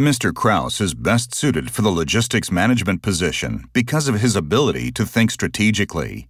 Mr. Kraus is best suited for the logistics management position because of his ability to think strategically.